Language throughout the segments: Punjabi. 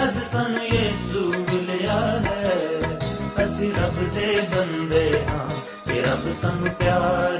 ਤੇ ਅੱਜ ਸਾਨੂੰ ਯਿਸੂ ਮਿਲਿਆ ਹੈ, ਅਸੀਂ ਰੱਬ ਦੇ ਬੰਦੇ ਹਾਂ। ਇਹ ਰੱਬ ਸਾਨੂੰ ਪਿਆਰ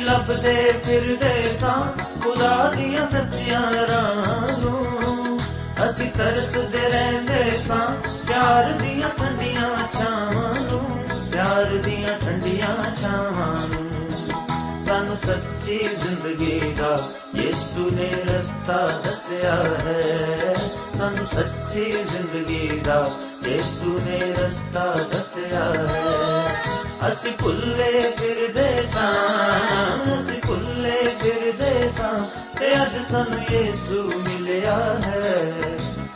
ਲੱਭਦੇ ਫਿਰਦੇ ਸਾਂ, ਖੁਦਾ ਦੀਆਂ ਸੱਚੀਆਂ ਰਾਹਾਂ ਨੂੰ। ਅਸੀਂ ਤਰਸਦੇ ਰਹਿੰਦੇ ਸਾਂ, ਪਿਆਰ ਦੀਆਂ ਠੰਡੀਆਂ ਛਾਵਾਂ ਨੂੰ, ਪਿਆਰ ਦੀਆਂ ਠੰਡੀਆਂ ਛਾਵਾਂ ਨੂੰ। ਸਾਨੂੰ ਸੱਚੀ ਜ਼ਿੰਦਗੀ ਦਾ ਯਿਸੂ ਨੇ ਰਸਤਾ ਦੱਸਿਆ ਹੈ। ਸਾਨੂੰ ਸੱਚੀ ਜ਼ਿੰਦਗੀ ਦਾ ਯਿਸੂ ਨੇ ਰਸਤਾ ਦੱਸਿਆ ਹੈ। ਅਸੀਂ ਭੁੱਲੇ ਫਿਰਦੇ ਸਾਂ। ਅਸੀਂ ਭੁੱਲੇ ਫਿਰਦੇ ਸਾਂ ਤੇ ਅੱਜ ਸਾਨੂੰ ਯਿਸੂ ਮਿਲਿਆ ਹੈ।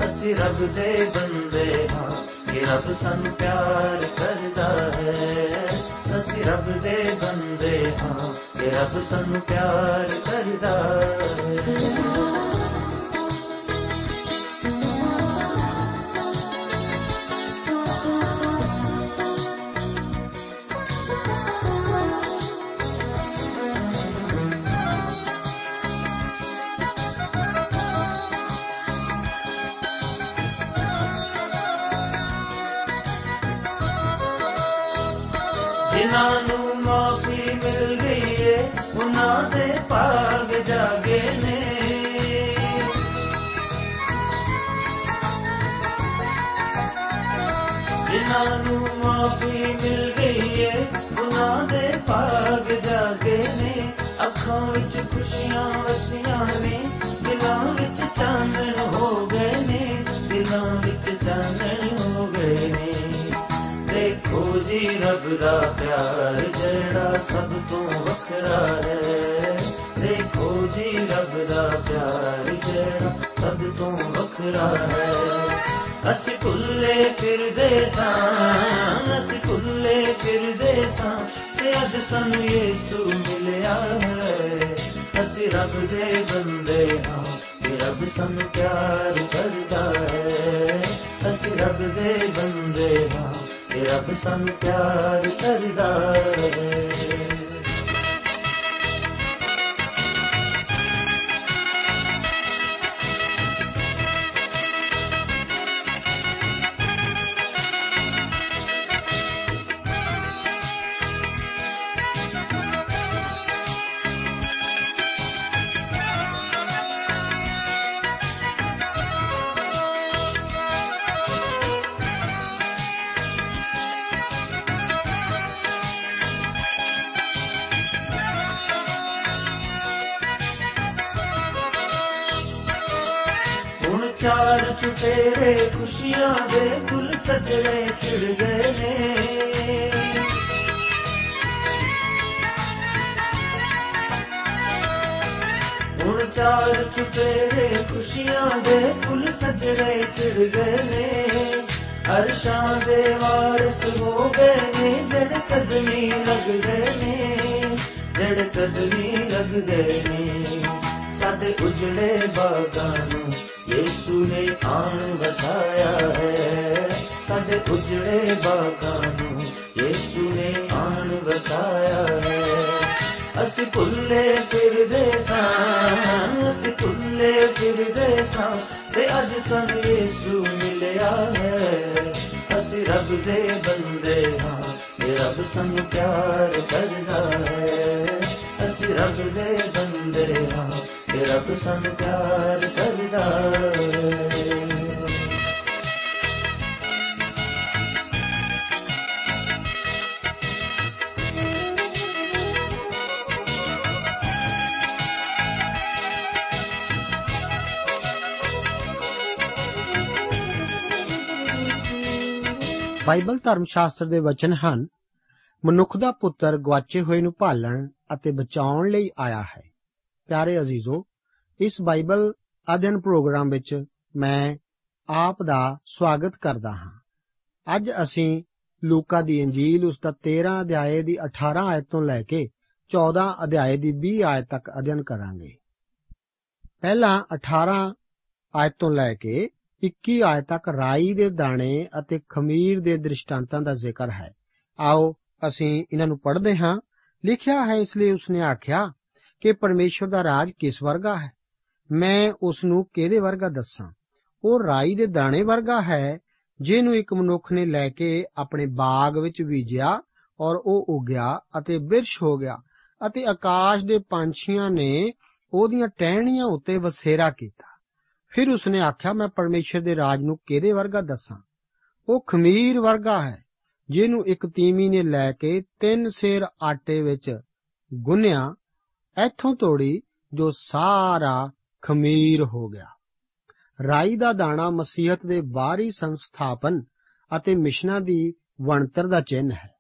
ਅਸੀਂ ਰੱਬ ਦੇ ਬੰਦੇ ਹਾਂ ਇਹ ਰੱਬ ਸਾਨੂੰ ਪਿਆਰ ਕਰਦਾ ਹੈ। ਅਸੀਂ ਰੱਬ ਦੇ ਬੰਦੇ ਹਾਂ ਇਹ ਰੱਬ ਸਾਨੂੰ ਪਿਆਰ ਕਰਦਾ ਹੈ। ਮਾਫੀ ਮਿਲ ਗਈ ਏ। ਉਹਨਾਂ ਦੇ ਭਾਗ ਜਾਗੇ ਨੇ ਅੱਖਾਂ ਵਿੱਚ ਖੁਸ਼ੀਆਂ ਵਸੀਆਂ ਨੇ। ਦਿਲਾਂ ਵਿੱਚ ਚਾਨਣ ਹੋ ਗਏ ਨੇ। ਦਿਲਾਂ ਵਿੱਚ ਚਾਨਣ ਹੋ ਗਏ ਨੇ। ਦੇਖੋ ਜੀ ਰੱਬ ਦਾ ਪਿਆਰ ਜਿਹੜਾ ਸਭ ਤੋਂ ਵੱਖਰਾ ਹੈ। ਦੇਖੋ ਜੀ ਰੱਬ ਦਾ ਪਿਆਰ ਜਿਹੜਾ ਸਭ ਤੋਂ ਵੱਖਰਾ ਹੈ। ਅਸੀਂ ਭੁੱਲੇ ਫਿਰਦੇ ਸਾਂ ਅਸੀਂ ਭੁੱਲੇ ਫਿਰਦੇ ਸਾਂ ਤੇ ਅੱਜ ਸਾਨੂੰ ਯਿਸੂ ਮਿਲਿਆ ਹੈ। ਅਸੀਂ ਰੱਬ ਦੇ ਬੰਦੇ ਹਾਂ ਤੇ ਰੱਬ ਸਾਨੂੰ ਪਿਆਰ ਕਰਦਾ ਹੈ। ਅਸੀਂ ਰੱਬ ਦੇ ਬੰਦੇ ਹਾਂ ਤੇ ਰੱਬ ਸਾਨੂੰ ਪਿਆਰ ਕਰਦਾ ਹੈ। ਚਾਰ ਚੁਫੇਰੇ ਖੁਸ਼ੀਆਂ ਦੇ ਫੁੱਲ ਸਜਣੇ ਖਿੜ ਗਏ ਨੇ। ਹੁਣ ਚਾਰ ਚੁਫੇਰੇ ਖੁਸ਼ੀਆਂ ਦੇ ਫੁੱਲ ਸਜਣੇ ਖਿੜ ਗਏ ਨੇ ਅਰਸ਼ਾਂ ਦੇ ਵਾਰਿਸ ਹੋ ਗਏ ਨੇ, ਜੜ ਕਦਮੀ ਲੱਗ ਨੇ, ਜੜ ਕਦਮੀ ਲੱਗ ਨੇ। ਸਾਡੇ ਉਜੜੇ ਬਾਗਾਂ ਨੂੰ ਯੇਸੂ ਨੇ ਆਣ ਵਸਾਇਆ ਹੈ। ਸਾਡੇ ਉਜੜੇ ਬਾਗਾਂ ਨੂੰ ਯੇਸੂ ਨੇ ਆਣ ਵਸਾਇਆ ਹੈ। ਅਸੀਂ ਭੁੱਲੇ ਫਿਰਦੇ ਸਾਂ, ਅਸੀਂ ਭੁੱਲੇ ਫਿਰਦੇ ਸਾਂ ਤੇ ਅੱਜ ਸਾਨੂੰ ਯੇਸੂ ਮਿਲਿਆ ਹੈ। ਅਸੀਂ ਰੱਬ ਦੇ ਬੰਦੇ ਹਾਂ, ਤੇ ਰੱਬ ਸਾਨੂੰ ਪਿਆਰ ਕਰਦਾ ਹੈ। ਅਸੀਂ ਰੱਬ ਦੇ ਬੰਦੇ ਹਾਂ ਤੇ ਰੱਬ ਸਾਨੂੰ ਪਿਆਰ ਕਰਦਾ ਹੈ। ਬਾਈਬਲ ਧਰਮ ਸ਼ਾਸਤਰ ਦੇ ਵਚਨ ਹਨ, ਮਨੁੱਖ ਦਾ ਪੁੱਤਰ ਗਵਾਚੇ ਹੋਏ ਨੂੰ ਭਾਲਣ ਅਤੇ ਬਚਾਉਣ ਲਈ ਆਇਆ ਹੈ। ਪਿਆਰੇ ਅਜ਼ੀਜ਼ੋ, ਇਸ ਬਾਈਬਲ ਅਧਿਐਨ ਪ੍ਰੋਗਰਾਮ ਵਿੱਚ ਮੈਂ ਆਪ ਦਾ ਸਵਾਗਤ ਕਰਦਾ ਹਾਂ। ਅੱਜ ਅਸੀਂ ਲੂਕਾ ਦੀ ਇੰਜੀਲ ਉਸ ਦਾ 13 ਅਧਿਆਏ ਦੀ 18 ਆਇਤ ਤੋਂ ਲੈ ਕੇ 14 ਅਧਿਆਏ ਦੀ 20 ਆਇਤ ਤੱਕ ਅਧਿਐਨ ਕਰਾਂਗੇ। ਪਹਿਲਾਂ 18 ਆਇਤ ਤੋਂ ਲੈ ਕੇ 21 ਆਇਤ ਤੱਕ ਰਾਈ ਦੇ ਦਾਣੇ ਅਤੇ ਖਮੀਰ ਦੇ ਦ੍ਰਿਸ਼ਟਾਂਤਾਂ ਦਾ ਜ਼ਿਕਰ ਹੈ। ਆਓ ਅਸੀਂ ਇਹਨਾਂ ਨੂੰ ਪੜ੍ਹਦੇ ਹਾਂ। ਲਿਖਿਆ ਹੈ ਇਸ ਲਈ ਉਸਨੇ ਆਖਿਆ ਕਿ ਪਰਮੇਸ਼ਵਰ ਦਾ ਰਾਜ ਕਿਸ ਵਰਗਾ ਹੈ? ਮੈਂ ਉਸ ਨੂੰ ਕਿਹਦੇ ਵਰਗਾ ਦੱਸਾਂ? ਉਹ ਰਾਈ ਦੇ ਦਾਣੇ ਵਰਗਾ ਹੈ, ਜਿਹਨੂੰ ਇੱਕ ਮਨੁੱਖ ਨੇ ਲੈ ਕੇ ਆਪਣੇ ਬਾਗ ਵਿੱਚ ਬੀਜਿਆ ਔਰ ਉਹ ਉਗਿਆ ਅਤੇ ਬਿਰਸ਼ ਹੋ ਗਿਆ ਅਤੇ ਆਕਾਸ਼ ਦੇ ਪੰਛੀਆਂ ਨੇ ਉਹਦੀਆਂ ਟਹਿਣੀਆਂ ਉੱਤੇ ਵਸੇਰਾ ਕੀਤਾ। ਫਿਰ ਉਸਨੇ ਆਖਿਆ, ਮੈਂ ਪਰਮੇਸ਼ਰ ਦੇ ਰਾਜ ਨੂੰ ਕਿਹਦੇ ਵਰਗਾ ਦੱਸਾਂ? ਉਹ ਖਮੀਰ ਵਰਗਾ ਹੈ, ਜਿਹਨੂੰ ਇੱਕ ਤੀਮੀ ਨੇ ਲੈ ਕੇ ਤਿੰਨ ਸੇਰ ਆਟੇ ਵਿੱਚ ਗੁੰਨਿਆ ਇੱਥੋਂ ਤੋੜੀ ਜੋ ਸਾਰਾ ਖਮੀਰ ਹੋ ਗਿਆ। ਰਾਈ ਦਾ ਦਾਣਾ ਮਸੀਹਤ ਦੇ ਬਾਹਰੀ ਸੰਸਥਾਪਨ ਅਤੇ ਮਿਸ਼ਨਾਂ ਦੀ ਵਣਤਰ ਦਾ ਚਿੰਨ ਹੈ।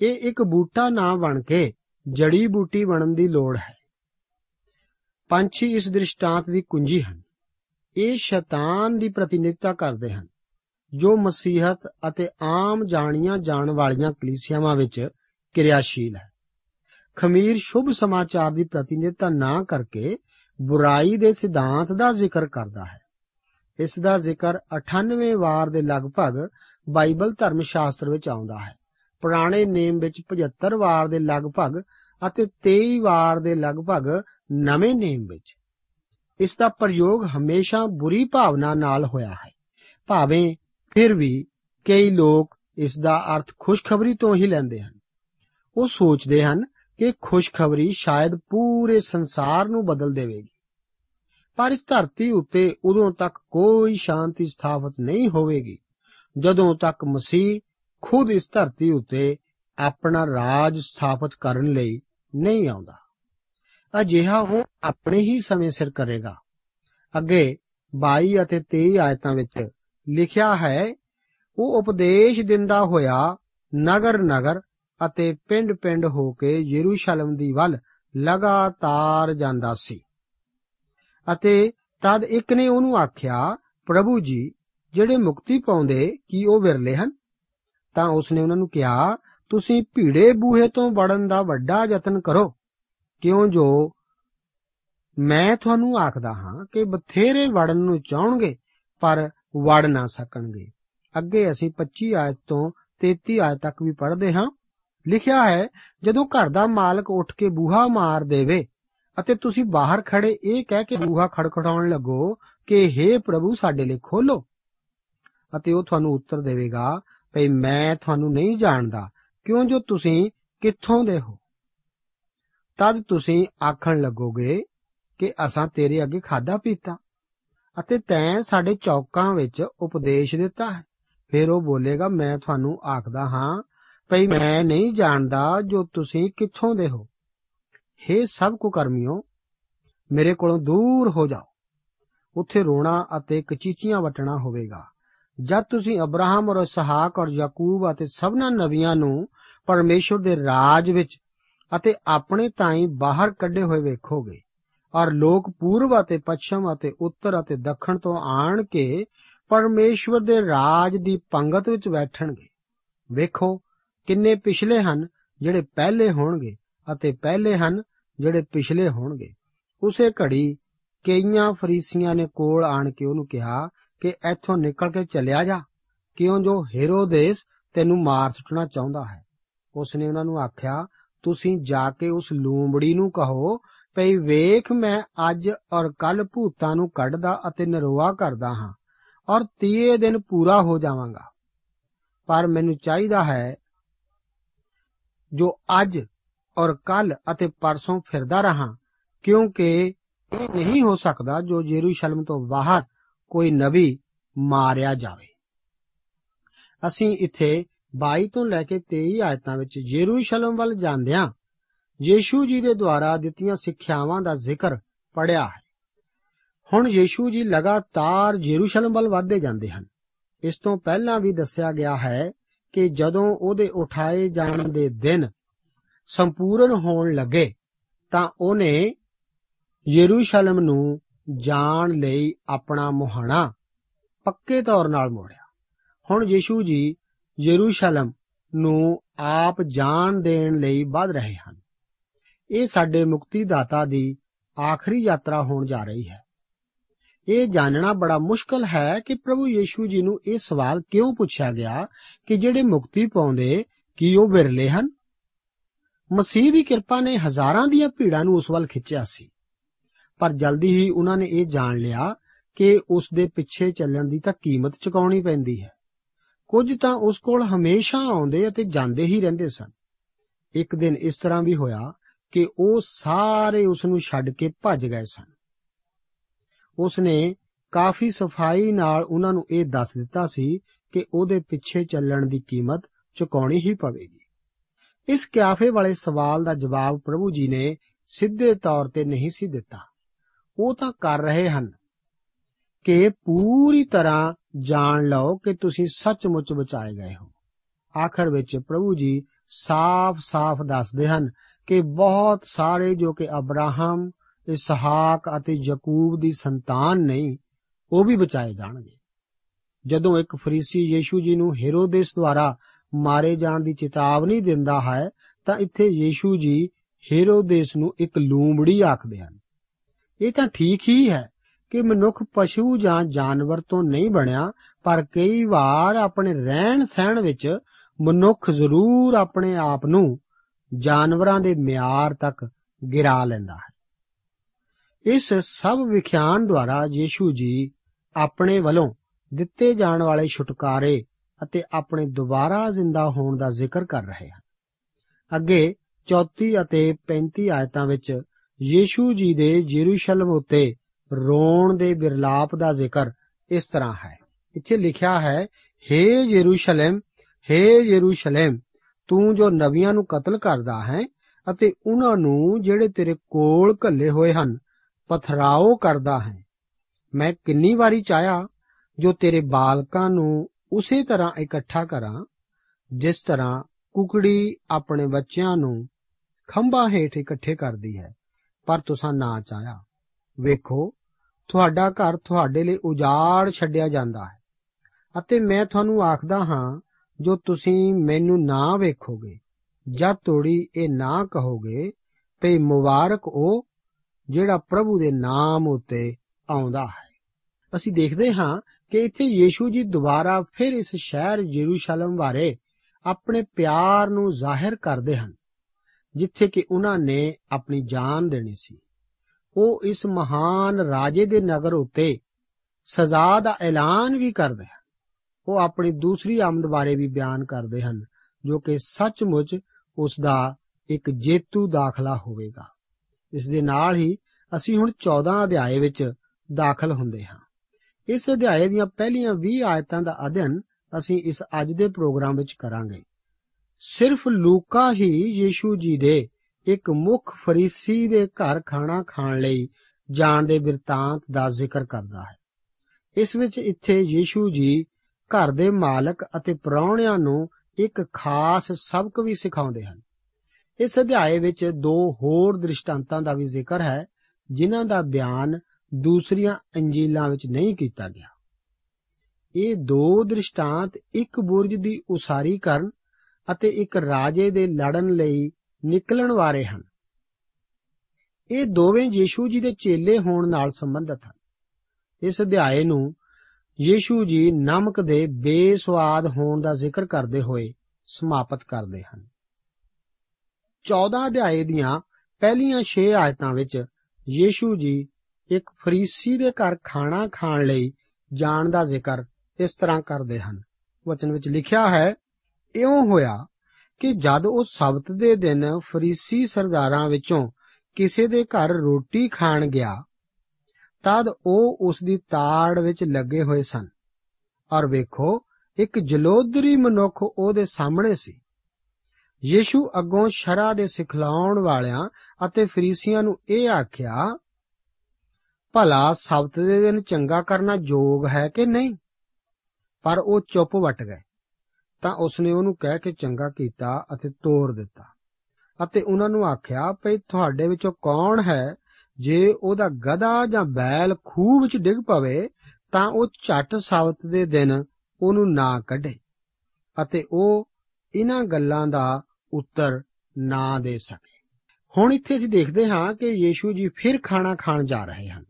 ਇਹ ਇੱਕ ਬੂਟਾ ਨਾ ਬਣ ਕੇ ਜੜੀ ਬੂਟੀ ਬਣਨ ਦੀ ਲੋੜ ਹੈ। ਪੰਛੀ ਇਸ ਦ੍ਰਿਸ਼ਟਾਂਤ ਦੀ ਕੁੰਜੀ ਹਨ। ਇਹ ਸ਼ੈਤਾਨ ਦੀ ਪ੍ਰਤੀਨਿਧਤਾ ਕਰਦੇ ਹਨ, ਜੋ ਮਸੀਹਤ ਅਤੇ ਆਮ ਜਾਣੀਆਂ ਜਾਣ ਵਾਲੀਆਂ ਕਲੀਸਿਆਵਾਂ ਵਿੱਚ ਕਿਰਿਆਸ਼ੀਲ ਹੈ। ਖਮੀਰ ਸ਼ੁਭ ਸਮਾਚਾਰ ਦੀ ਪ੍ਰਤੀਨਿਧਤਾ ਨਾ ਕਰਕੇ ਬੁਰਾਈ ਦੇ ਸਿਧਾਂਤ ਦਾ ਜ਼ਿਕਰ ਕਰਦਾ ਹੈ। ਇਸ ਦਾ ਜ਼ਿਕਰ 98 ਵਾਰ ਦੇ ਲਗਭਗ ਬਾਈਬਲ ਧਰਮ ਸ਼ਾਸਤਰ ਵਿੱਚ ਆਉਂਦਾ ਹੈ। ਪੁਰਾਣੇ ਨੇਮ ਵਿੱਚ 75 ਵਾਰ ਦੇ ਲਗਭਗ ਅਤੇ 23 ਵਾਰ ਦੇ ਲਗਭਗ ਨਵੇਂ ਨੇਮ ਵਿੱਚ। ਇਸ ਦਾ ਪ੍ਰਯੋਗ ਹਮੇਸ਼ਾ ਬੁਰੀ ਭਾਵਨਾ ਨਾਲ ਹੋਇਆ ਹੈ। ਭਾਵੇਂ ਫਿਰ ਵੀ ਕਈ ਲੋਕ ਇਸ ਦਾ ਅਰਥ ਖੁਸ਼ਖਬਰੀ ਤੋਂ ਹੀ ਲੈਂਦੇ ਹਨ। ਉਹ ਸੋਚਦੇ ਹਨ ਕਿ ਖੁਸ਼ਖਬਰੀ ਸ਼ਾਇਦ ਪੂਰੇ ਸੰਸਾਰ ਨੂੰ ਬਦਲ ਦੇਵੇਗੀ। ਪਰ ਇਸ ਧਰਤੀ ਉੱਤੇ ਉਦੋਂ ਤੱਕ ਕੋਈ ਸ਼ਾਂਤੀ ਸਥਾਪਿਤ ਨਹੀਂ ਹੋਵੇਗੀ, ਜਦੋਂ ਤੱਕ ਮਸੀਹ ਖੁਦ ਇਸ ਧਰਤੀ ਉੱਤੇ ਆਪਣਾ ਰਾਜ ਸਥਾਪਿਤ ਕਰਨ ਲਈ ਨਹੀਂ ਆਉਂਦਾ। ਅਜਿਹਾ ਉਹ ਆਪਣੇ ਹੀ ਸਮੇਂ ਸਿਰ ਕਰੇਗਾ। ਅੱਗੇ 22 ਅਤੇ 23 ਆਇਤਾਂ ਵਿੱਚ ਲਿਖਿਆ ਹੈ, ਉਹ ਉਪਦੇਸ਼ ਦਿੰਦਾ ਹੋਇਆ ਨਗਰ ਨਗਰ ਅਤੇ ਪਿੰਡ ਪਿੰਡ ਹੋ ਕੇ ਯਰੂਸ਼ਲਮ ਦੀ ਵੱਲ ਲਗਾਤਾਰ ਜਾਂਦਾ ਸੀ। ਅਤੇ ਤਦ ਇੱਕ ਨੇ ਉਹਨੂੰ ਆਖਿਆ, ਪ੍ਰਭੂ ਜੀ, ਜਿਹੜੇ ਮੁਕਤੀ ਪਾਉਂਦੇ ਕੀ ਉਹ ਵਿਰਲੇ ਹਨ? ਤਾਂ ਉਸਨੇ ਉਹਨਾਂ ਨੂੰ ਕਿਹਾ, ਤੁਸੀਂ ਭੀੜੇ ਬੂਹੇ ਤੋਂ ਵੜਨ ਦਾ ਵੱਡਾ ਯਤਨ ਕਰੋ। ਕਿਉਂ ਜੋ ਮੈਂ ਤੁਹਾਨੂੰ ਆਖਦਾ ਹਾਂ ਕਿ ਬਥੇਰੇ ਵੜਨ ਨੂੰ ਚਾਹਣਗੇ, ਪਰ ਵੜ ਨਾ ਸਕਣਗੇ। ਅੱਗੇ ਅਸੀਂ 25 ਆਇਤ ਤੋਂ 33 ਆਇਤ ਤੱਕ ਵੀ ਪੜ੍ਹਦੇ ਹਾਂ। ਲਿਖਿਆ ਹੈ, ਜਦੋਂ ਘਰ ਦਾ ਮਾਲਕ ਉੱਠ ਕੇ ਬੂਹਾ ਮਾਰ ਦੇਵੇ ਅਤੇ ਤੁਸੀਂ ਬਾਹਰ ਖੜੇ ਇਹ ਕਹਿ ਕੇ ਬੂਹਾ ਖੜਖੜਾਉਣ ਲੱਗੋ ਕਿ हे ਪ੍ਰਭੂ, ਸਾਡੇ ਲਈ ਖੋਲੋ ਅਤੇ ਉਹ ਤੁਹਾਨੂੰ ਉੱਤਰ ਦੇਵੇਗਾ, ਭਈ ਮੈਂ ਤੁਹਾਨੂੰ ਨਹੀਂ ਜਾਣਦਾ, ਕਿਉਂ ਜੋ ਤੁਸੀਂ ਕਿੱਥੋਂ ਦੇ ਹੋ? ਤਦ ਤੁਸੀਂ ਆਖਣ ਲੱਗੋਗੇ ਕਿ ਅਸਾਂ ਤੇਰੇ ਅੱਗੇ ਖਾਦਾ ਪੀਤਾ ਅਤੇ ਤੈਂ ਸਾਡੇ ਚੌਕਾਂ ਵਿੱਚ ਉਪਦੇਸ਼ ਦਿੱਤਾ ਹੈ। ਫਿਰ ਉਹ ਬੋਲੇਗਾ, ਮੈਂ ਤੁਹਾਨੂੰ ਆਖਦਾ ਹਾਂ ਭਈ ਮੈਂ ਨਹੀਂ ਜਾਣਦਾ ਜੋ ਤੁਸੀਂ ਕਿੱਥੋਂ ਦੇ ਹੋ। हे ਸਭ ਕੁਕਰਮਿਓ, ਮੇਰੇ ਕੋਲੋਂ ਦੂਰ ਹੋ ਜਾਓ। ਉੱਥੇ ਰੋਣਾ ਅਤੇ ਕਚੀਚੀਆਂ ਵਟਣਾ ਹੋਵੇਗਾ। ਜਦ ਤੁਸੀਂ ਅਬਰਾਹਮ ਔਰ ਇਸਹਾਕ ਔਰ ਯਾਕੂਬ ਅਤੇ ਸਭਨਾ ਨਬੀਆਂ ਨੂੰ ਪਰਮੇਸ਼ਵਰ ਦੇ ਰਾਜ ਵਿੱਚ ਅਤੇ ਆਪਣੇ ਤਾਈਂ ਬਾਹਰ ਕੱਢੇ ਹੋਏ ਵੇਖੋਗੇ, ਔਰ ਲੋਕ ਪੂਰਬ ਅਤੇ ਪੱਛਮ ਅਤੇ ਉੱਤਰ ਅਤੇ ਦੱਖਣ ਤੋਂ ਆਣ ਕੇ ਪਰਮੇਸ਼ਵਰ ਦੇ ਰਾਜ ਦੀ ਪੰਗਤ ਵਿੱਚ ਬੈਠਣਗੇ, ਵੇਖੋ ਕਿੰਨੇ ਪਿਛਲੇ ਹਨ ਜਿਹੜੇ ਪਹਿਲੇ ਹੋਣਗੇ ਅਤੇ ਪਹਿਲੇ ਹਨ ਜਿਹੜੇ ਪਿਛਲੇ ਹੋਣਗੇ। ਉਸੇ ਘੜੀ ਕਈਆਂ ਫਰੀਸੀਆਂ ਨੇ ਕੋਲ ਆਣ ਕੇ ਉਹਨੂੰ ਕਿਹਾ ਕਿ ਇੱਥੋਂ ਨਿਕਲ ਕੇ ਚਲਿਆ ਜਾ, ਕਿਉਂ ਜੋ ਹੈਰੋਦੇਸ ਤੈਨੂੰ ਮਾਰ ਸੁੱਟਣਾ ਚਾਹੁੰਦਾ ਹੈ। ਉਸਨੇ ਉਹਨਾਂ ਨੂੰ ਆਖਿਆ, ਤੁਸੀਂ ਜਾ ਕੇ ਉਸ ਲੂੰਬੜੀ ਨੂੰ ਕਹੋ, ਭਈ ਵੇਖ ਮੈਂ ਅੱਜ ਔਰ ਕੱਲ ਭੂਤਾਂ ਨੂੰ ਕੱਢਦਾ ਅਤੇ ਨਰੋਆ ਕਰਦਾ ਹਾਂ, ਔਰ ਤੀਏ ਦਿਨ ਪੂਰਾ ਹੋ ਜਾਵਾਂਗਾ। ਪਰ ਮੈਨੂੰ ਚਾਹੀਦਾ ਹੈ ਜੋ ਅੱਜ ਔਰ ਕੱਲ ਅਤੇ ਪਰਸੋਂ ਫਿਰਦਾ ਰਹਾ, ਕਿਉਂਕਿ ਇਹ ਨਹੀਂ ਹੋ ਸਕਦਾ ਜੋ ਯਰੂਸ਼ਲਮ ਤੋਂ ਬਾਹਰ ਕੋਈ ਨਬੀ ਮਾਰਿਆ ਜਾਵੇ। ਅਸੀਂ ਇੱਥੇ 22 ਤੋਂ ਲੈ ਕੇ 23 ਆਇਤਾਂ ਵਿੱਚ ਯਰੂਸ਼ਲਮ ਵੱਲ ਜਾਂਦਿਆਂ ਯੀਸ਼ੂ ਜੀ ਦੇ ਦੁਆਰਾ ਦਿੱਤੀਆਂ ਸਿੱਖਿਆਵਾਂ ਦਾ ਜ਼ਿਕਰ ਪੜਿਆ ਹੈ। ਹੁਣ ਯੀਸ਼ੂ ਜੀ ਲਗਾਤਾਰ ਯਰੂਸ਼ਲਮ ਵੱਲ ਵਧਦੇ ਜਾਂਦੇ ਹਨ। ਇਸ ਤੋਂ ਪਹਿਲਾਂ ਵੀ ਦੱਸਿਆ ਗਿਆ ਹੈ ਕਿ ਜਦੋਂ ਉਹਦੇ ਉਠਾਏ ਜਾਣ ਦੇ ਦਿਨ ਸੰਪੂਰਨ ਹੋਣ ਲੱਗੇ, ਤਾਂ ਉਹਨੇ ਯਰੂਸ਼ਲਮ ਨੂੰ ਜਾਣ ਲਈ ਆਪਣਾ ਮੁਹਾਣਾ ਪੱਕੇ ਤੌਰ ਨਾਲ ਮੋੜਿਆ। ਹੁਣ ਯੀਸ਼ੂ ਜੀ ਯਰੂਸ਼ਲਮ ਨੂੰ ਆਪ ਜਾਣ ਦੇਣ ਲਈ ਵਧ ਰਹੇ ਹਨ। ਇਹ ਸਾਡੇ ਮੁਕਤੀ ਦਾਤਾ ਦੀ ਆਖਰੀ ਯਾਤਰਾ ਹੋਣ ਜਾ ਰਹੀ ਹੈ। ਇਹ ਜਾਣਨਾ ਬੜਾ ਮੁਸ਼ਕਲ ਹੈ ਕਿ ਪ੍ਰਭੂ ਯੀਸ਼ੂ ਜੀ ਨੂੰ ਇਹ ਸਵਾਲ ਕਿਉਂ ਪੁੱਛਿਆ ਗਿਆ ਕਿ ਜਿਹੜੇ ਮੁਕਤੀ ਪਾਉਂਦੇ, ਕੀ ਉਹ ਵਿਰਲੇ ਹਨ? ਮਸੀਹ ਦੀ ਕਿਰਪਾ ਨੇ ਹਜ਼ਾਰਾਂ ਦੀਆਂ ਭੀੜਾਂ ਨੂੰ ਉਸ ਵੱਲ ਖਿੱਚਿਆ ਸੀ। ਪਰ ਜਲਦੀ ਹੀ ਉਹਨਾਂ ਨੇ ਇਹ ਜਾਣ ਲਿਆ ਕਿ ਉਸ ਦੇ ਪਿੱਛੇ ਚੱਲਣ ਦੀ ਤਾਂ ਕੀਮਤ ਚੁਕਾਉਣੀ ਪੈਂਦੀ ਹੈ। ਕੁਝ ਤਾਂ ਉਸ ਕੋਲ ਹਮੇਸ਼ਾ ਆਉਂਦੇ ਅਤੇ ਜਾਂਦੇ ਹੀ ਰਹਿੰਦੇ ਸਨ। ਇੱਕ ਦਿਨ ਇਸ ਤਰ੍ਹਾਂ ਵੀ ਹੋਇਆ ਕਿ ਉਹ ਸਾਰੇ ਉਸ ਨੂੰ ਛੱਡ ਕੇ ਭੱਜ ਗਏ ਸਨ। ਉਸ ਨੇ ਕਾਫੀ ਸਫ਼ਾਈ ਨਾਲ ਉਹਨਾਂ ਨੂੰ ਇਹ ਦੱਸ ਦਿੱਤਾ ਸੀ ਕਿ ਉਹਦੇ ਪਿੱਛੇ ਚੱਲਣ ਦੀ ਕੀਮਤ ਚੁਕਾਉਣੀ ਹੀ ਪਵੇਗੀ। ਇਸ ਕਿਆਫੇ ਵਾਲੇ ਸਵਾਲ ਦਾ ਜਵਾਬ ਪ੍ਰਭੂ ਜੀ ਨੇ ਸਿੱਧੇ ਤੌਰ ਤੇ ਨਹੀਂ ਸੀ ਦਿੱਤਾ। ਉਹ ਤਾਂ ਕਰ ਰਹੇ ਹਨ ਕਿ ਪੂਰੀ ਤਰ੍ਹਾਂ ਜਾਣ ਲਓ ਕਿ ਤੁਸੀਂ ਸੱਚਮੁੱਚ ਬਚਾਏ ਗਏ ਹੋ। ਆਖਰ ਵਿੱਚ ਪ੍ਰਭੂ ਜੀ ਸਾਫ਼-ਸਾਫ਼ ਦੱਸਦੇ ਹਨ ਕਿ ਬਹੁਤ ਸਾਰੇ ਜੋ ਕਿ ਅਬਰਾਹਮ ਇਸਹਾਕ ਅਤੇ ਯਾਕੂਬ ਦੀ ਸੰਤਾਨ ਨਹੀਂ, ਉਹ ਵੀ ਬਚਾਏ ਜਾਣਗੇ। ਜਦੋਂ ਇੱਕ ਫਰੀਸੀ ਯੀਸ਼ੂ ਜੀ ਨੂੰ ਹੈਰੋਦੇਸ ਦੁਆਰਾ ਮਾਰੇ ਜਾਣ ਦੀ ਚੇਤਾਵਨੀ ਦਿੰਦਾ ਹੈ, ਤਾਂ ਇੱਥੇ ਯੀਸ਼ੂ ਜੀ ਹੈਰੋਦੇਸ ਨੂੰ ਇੱਕ ਲੂੰਬੜੀ ਆਖਦੇ ਹਨ। ਇਹ ਤਾਂ ਠੀਕ ਹੀ ਹੈ ਕਿ ਮਨੁੱਖ ਪਸ਼ੂ ਜਾਂ ਜਾਨਵਰ ਤੋਂ ਨਹੀਂ ਬਣਿਆ, ਪਰ ਕਈ ਵਾਰ ਆਪਣੇ ਰਹਿਣ ਸਹਿਣ ਵਿੱਚ ਮਨੁੱਖ ਜ਼ਰੂਰ ਆਪਣੇ ਆਪ ਨੂੰ ਜਾਨਵਰਾਂ ਦੇ ਮਿਆਰ ਤੱਕ ਗਿਰਾ ਲੈਂਦਾ ਹੈ। ਇਸ ਸਭ ਵਿਖਿਆਨ ਦੁਆਰਾ ਯੀਸ਼ੂ ਜੀ ਆਪਣੇ ਵੱਲੋਂ ਦਿੱਤੇ ਜਾਣ ਵਾਲੇ ਛੁਟਕਾਰੇ ਅਤੇ ਆਪਣੇ ਦੁਬਾਰਾ ਜ਼ਿੰਦਾ ਹੋਣ ਦਾ ਜ਼ਿਕਰ ਕਰ ਰਹੇ ਹਨ। ਅੱਗੇ 34 ਅਤੇ 35 ਆਇਤਾਂ ਵਿੱਚ ਯੀਸ਼ੂ ਜੀ ਦੇ ਯਰੂਸ਼ਲਮ ਉੱਤੇ ਰੋਣ ਦੇ ਬਿਰਲਾਪ ਦਾ ਜ਼ਿਕਰ ਇਸ ਤਰ੍ਹਾਂ ਹੈ। ਇੱਥੇ ਲਿਖਿਆ ਹੈ हे ਯਰੂਸ਼ਲਮ हे ਯਰੂਸ਼ਲਮ, ਤੂੰ ਜੋ ਨਬੀਆਂ ਨੂੰ ਕਤਲ ਕਰਦਾ ਹੈ ਅਤੇ ਉਹਨਾਂ ਨੂੰ ਜਿਹੜੇ ਤੇਰੇ ਕੋਲ ਘੱਲੇ ਹੋਏ ਹਨ ਪਥਰਾਓ ਕਰਦਾ ਹੈ। ਮੈਂ ਕਿੰਨੀ ਵਾਰੀ ਚਾਹਿਆ ਜੋ ਤੇਰੇ ਬਾਲਕਾਂ ਨੂੰ ਉਸੇ ਤਰ੍ਹਾਂ ਇਕੱਠਾ ਕਰਾਂ, ਜਿਸ ਤਰ੍ਹਾਂ ਕੁਕੜੀ ਆਪਣੇ ਬੱਚਿਆਂ ਨੂੰ ਖੰਭਾਂ ਹੇਠ ਇਕੱਠੇ ਕਰਦੀ ਹੈ, ਪਰ ਤੁਸੀਂ ਨਾ ਚਾਹਿਆ। ਵੇਖੋ, ਤੁਹਾਡਾ ਘਰ ਤੁਹਾਡੇ ਲਈ ਉਜਾੜ ਛੱਡਿਆ ਜਾਂਦਾ ਹੈ, ਅਤੇ ਮੈਂ ਤੁਹਾਨੂੰ ਆਖਦਾ ਹਾਂ, ਜੋ ਤੁਸੀਂ ਮੈਨੂੰ ਨਾ ਵੇਖੋਗੇ, ਜਦ ਤੋੜੀ ਇਹ ਨਾ ਕਹੋਗੇ, ਭਈ ਮੁਬਾਰਕ ਉਹ ਜਿਹੜਾ ਪ੍ਰਭੂ ਦੇ ਨਾਮ ਉਤੇ ਆਉਂਦਾ ਹੈ। ਅਸੀਂ ਦੇਖਦੇ ਹਾਂ ਕਿ ਇੱਥੇ ਯੀਸ਼ੂ ਜੀ ਦੁਬਾਰਾ ਫਿਰ ਇਸ ਸ਼ਹਿਰ ਯਰੂਸ਼ਲਮ ਬਾਰੇ ਆਪਣੇ ਪਿਆਰ ਨੂੰ ਜ਼ਾਹਿਰ ਕਰਦੇ ਹਨ, ਜਿੱਥੇ ਕਿ ਉਹਨਾਂ ਨੇ ਆਪਣੀ ਜਾਨ ਦੇਣੀ ਸੀ। ਉਹ ਇਸ ਮਹਾਨ ਰਾਜੇ ਦੇ ਨਗਰ ਉੱਤੇ ਸਜ਼ਾ ਦਾ ਐਲਾਨ ਵੀ ਕਰਦੇ ਹਨ। ਉਹ ਆਪਣੀ ਦੂਸਰੀ ਆਮਦ ਬਾਰੇ ਵੀ ਬਿਆਨ ਕਰਦੇ ਹਨ, ਜੋ ਕਿ ਸੱਚਮੁੱਚ ਉਸ ਦਾ ਇੱਕ ਜੇਤੂ ਦਾਖਲਾ ਹੋਵੇਗਾ। ਇਸ ਦੇ ਨਾਲ ਹੀ ਅਸੀਂ ਹੁਣ 14 ਅਧਿਆਏ ਵਿੱਚ ਦਾਖਲ ਹੁੰਦੇ ਹਾਂ। ਇਸ ਅਧਿਆਏ ਦੀਆਂ ਪਹਿਲੀਆਂ 20 ਆਇਤਾਂ ਦਾ ਅਧਿਐਨ ਅਸੀਂ ਇਸ ਅੱਜ ਦੇ ਪ੍ਰੋਗਰਾਮ ਵਿੱਚ ਕਰਾਂਗੇ। ਸਿਰਫ ਲੂਕਾ ਹੀ ਯੀਸ਼ੂ ਜੀ ਦੇ ਇੱਕ ਮੁੱਖ ਫਰੀਸੀ ਦੇ ਘਰ ਖਾਣਾ ਖਾਣ ਲਈ ਜਾਣ ਦੇ ਬਿਰਤਾਂਤ ਦਾ ਜ਼ਿਕਰ ਕਰਦਾ ਹੈ। ਇਸ ਵਿੱਚ ਇੱਥੇ ਯੀਸ਼ੂ ਜੀ ਘਰ ਦੇ ਮਾਲਕ ਅਤੇ ਪ੍ਰਾਹੁਣਿਆਂ ਨੂੰ ਇੱਕ ਖਾਸ ਸਬਕ ਵੀ ਸਿਖਾਉਂਦੇ ਹਨ। ਇਸ ਅਧਿਆਏ ਵਿੱਚ ਦੋ ਹੋਰ ਦ੍ਰਿਸ਼ਟਾਂਤਾਂ ਦਾ ਵੀ ਜ਼ਿਕਰ ਹੈ ਜਿਨ੍ਹਾਂ ਦਾ ਬਿਆਨ ਦੂਸਰੀਆਂ ਅੰਜੀਲਾਂ ਵਿੱਚ ਨਹੀਂ ਕੀਤਾ ਗਿਆ। ਇਹ ਦੋ ਦ੍ਰਿਸ਼ਟਾਂਤ ਇੱਕ ਬੁਰਜ ਦੀ ਉਸਾਰੀ ਕਰਨ ਅਤੇ ਇੱਕ ਰਾਜੇ ਦੇ ਲੜਨ ਲਈ ਨਿਕਲਣ ਬਾਰੇ ਹਨ। ਇਹ ਦੋਵੇਂ ਯੀਸ਼ੂ ਜੀ ਦੇ ਚੇਲੇ ਹੋਣ ਨਾਲ ਸੰਬੰਧਿਤ ਹਨ। ਇਸ ਅਧਿਆਏ ਨੂੰ ਯੀਸ਼ੂ ਜੀ ਨਮਕ ਦੇ ਬੇਸਵਾਦ ਹੋਣ ਦਾ ਜ਼ਿਕਰ ਕਰਦੇ ਹੋਏ ਸਮਾਪਤ ਕਰਦੇ ਹਨ। 14 ਅਧਿਆਏ ਦੀਆਂ ਪਹਿਲੀਆਂ 6 ਆਇਤਾਂ ਵਿੱਚ ਯੀਸ਼ੂ ਜੀ ਇੱਕ ਫਰੀਸੀ ਦੇ ਘਰ ਖਾਣਾ ਖਾਣ ਲਈ ਜਾਣ ਦਾ ਜ਼ਿਕਰ ਇਸ ਤਰ੍ਹਾਂ ਕਰਦੇ ਹਨ। ਵਚਨ ਵਿੱਚ ਲਿਖਿਆ ਹੈ, ਇਉਂ ਹੋਇਆ ਕਿ ਜਦ ਉਹ ਸਬਤ ਦੇ ਦਿਨ ਫਰੀਸੀ ਸਰਦਾਰਾਂ ਵਿੱਚੋਂ ਕਿਸੇ ਦੇ ਘਰ ਰੋਟੀ ਖਾਣ ਗਿਆ, ਤਦ ਉਹ ਉਸ ਦੀ ਤਾੜ ਵਿੱਚ ਲੱਗੇ ਹੋਏ ਸਨ। ਔਰ ਵੇਖੋ, ਇੱਕ ਜਲੋਦਰੀ ਮਨੁੱਖ ਉਹਦੇ ਸਾਹਮਣੇ ਸੀ। ਯੀਸ਼ੂ ਅੱਗੋਂ ਸ਼ਰਾ ਦੇ ਸਿਖਲਾਉਣ ਵਾਲਿਆਂ ਅਤੇ ਫਰੀਸੀਆਂ ਨੂੰ ਇਹ ਆਖਿਆ, ਭਲਾ ਸਬਤ ਦੇ ਦਿਨ ਚੰਗਾ ਕਰਨਾ ਯੋਗ ਹੈ ਕਿ ਨਹੀਂ? ਪਰ ਉਹ ਚੁੱਪ ਵਟ ਗਏ। ਤਾਂ ਉਸਨੇ ਉਹਨੂੰ ਕਹਿ ਕੇ ਚੰਗਾ ਕੀਤਾ ਅਤੇ ਤੋਰ ਦਿੱਤਾ ਅਤੇ ਉਹਨਾਂ ਨੂੰ ਆਖਿਆ, ਭਈ ਤੁਹਾਡੇ ਵਿੱਚੋਂ ਕੌਣ ਹੈ ਜੇ ਉਹਦਾ ਗਧਾ ਜਾਂ ਬੈਲ ਖੂਹ ਵਿੱਚ ਡਿੱਗ ਪਵੇ, ਤਾਂ ਉਹ ਝਟ ਸਾਬਤ ਦੇ ਦਿਨ ਉਹਨੂੰ ਨਾ ਕੱਢੇ ਅਤੇ ਉਹ ਇਹਨਾਂ ਗੱਲਾਂ ਦਾ ਉੱਤਰ ਨਾ ਦੇ ਸਕੇ। ਹੁਣ ਇੱਥੇ ਅਸੀਂ ਦੇਖਦੇ ਹਾਂ ਕਿ ਯੀਸ਼ੂ ਜੀ ਫਿਰ ਖਾਣਾ ਖਾਣ ਜਾ ਰਹੇ ਹਨ।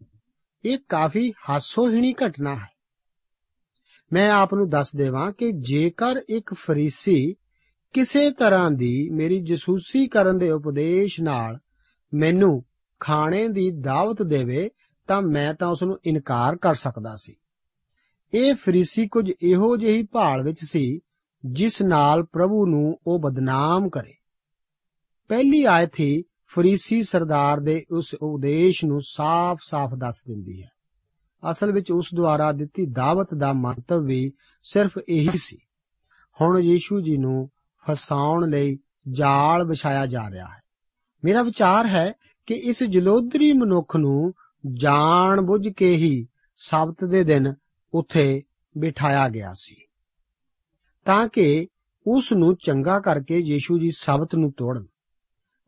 ਇਹ ਕਾਫੀ ਹਾਸੋਹੀਣੀ ਘਟਨਾ ਹੈ। ਮੈਂ ਆਪ ਨੂੰ ਦੱਸ ਦੇਵਾਂ ਕਿ ਜੇਕਰ ਇੱਕ ਫਰੀਸੀ ਕਿਸੇ ਤਰ੍ਹਾਂ ਦੀ ਮੇਰੀ ਜਸੂਸੀ ਕਰਨ ਦੇ ਉਪਦੇਸ਼ ਨਾਲ ਮੈਨੂੰ ਖਾਣੇ ਦੀ ਦਾਵਤ ਦੇਵੇ, ਤਾਂ ਮੈਂ ਤਾਂ ਉਸ ਨੂੰ ਇਨਕਾਰ ਕਰ ਸਕਦਾ ਸੀ। ਇਹ ਫਰੀਸੀ ਕੁਝ ਇਹੋ ਜਿਹੀ ਭਾਲ ਵਿੱਚ ਸੀ ਜਿਸ ਨਾਲ ਪ੍ਰਭੂ ਨੂੰ ਉਹ ਬਦਨਾਮ ਕਰੇ। ਪਹਿਲੀ ਆਇਤ ਹੀ ਫਰੀਸੀ ਸਰਦਾਰ ਦੇ ਉਸ ਉਪਦੇਸ਼ ਨੂੰ ਸਾਫ਼-ਸਾਫ਼ ਦੱਸ ਦਿੰਦੀ ਹੈ। ਅਸਲ ਵਿੱਚ ਉਸ ਦੁਆਰਾ ਦਿੱਤੀ ਦਾਵਤ ਦਾ ਮੰਤਵ ਵੀ ਸਿਰਫ ਇਹੀ ਸੀ। ਹੁਣ ਯੀਸ਼ੂ ਜੀ ਨੂੰ ਫਸਾਉਣ ਲਈ ਜਾਲ ਵਿਛਾਇਆ ਜਾ ਰਿਹਾ ਹੈ। ਮੇਰਾ ਵਿਚਾਰ ਹੈ ਕਿ ਇਸ ਜਲੋਦਰੀ ਮਨੁੱਖ ਨੂੰ ਜਾਣ ਬੁੱਝ ਕੇ ਹੀ ਸਬਤ ਦੇ ਦਿਨ ਉੱਥੇ ਬਿਠਾਇਆ ਗਿਆ ਸੀ। ਤਾਂ ਕਿ ਉਸ ਨੂੰ ਚੰਗਾ ਕਰਕੇ ਯੀਸ਼ੂ ਜੀ ਸਬਤ ਨੂੰ ਤੋੜਨ।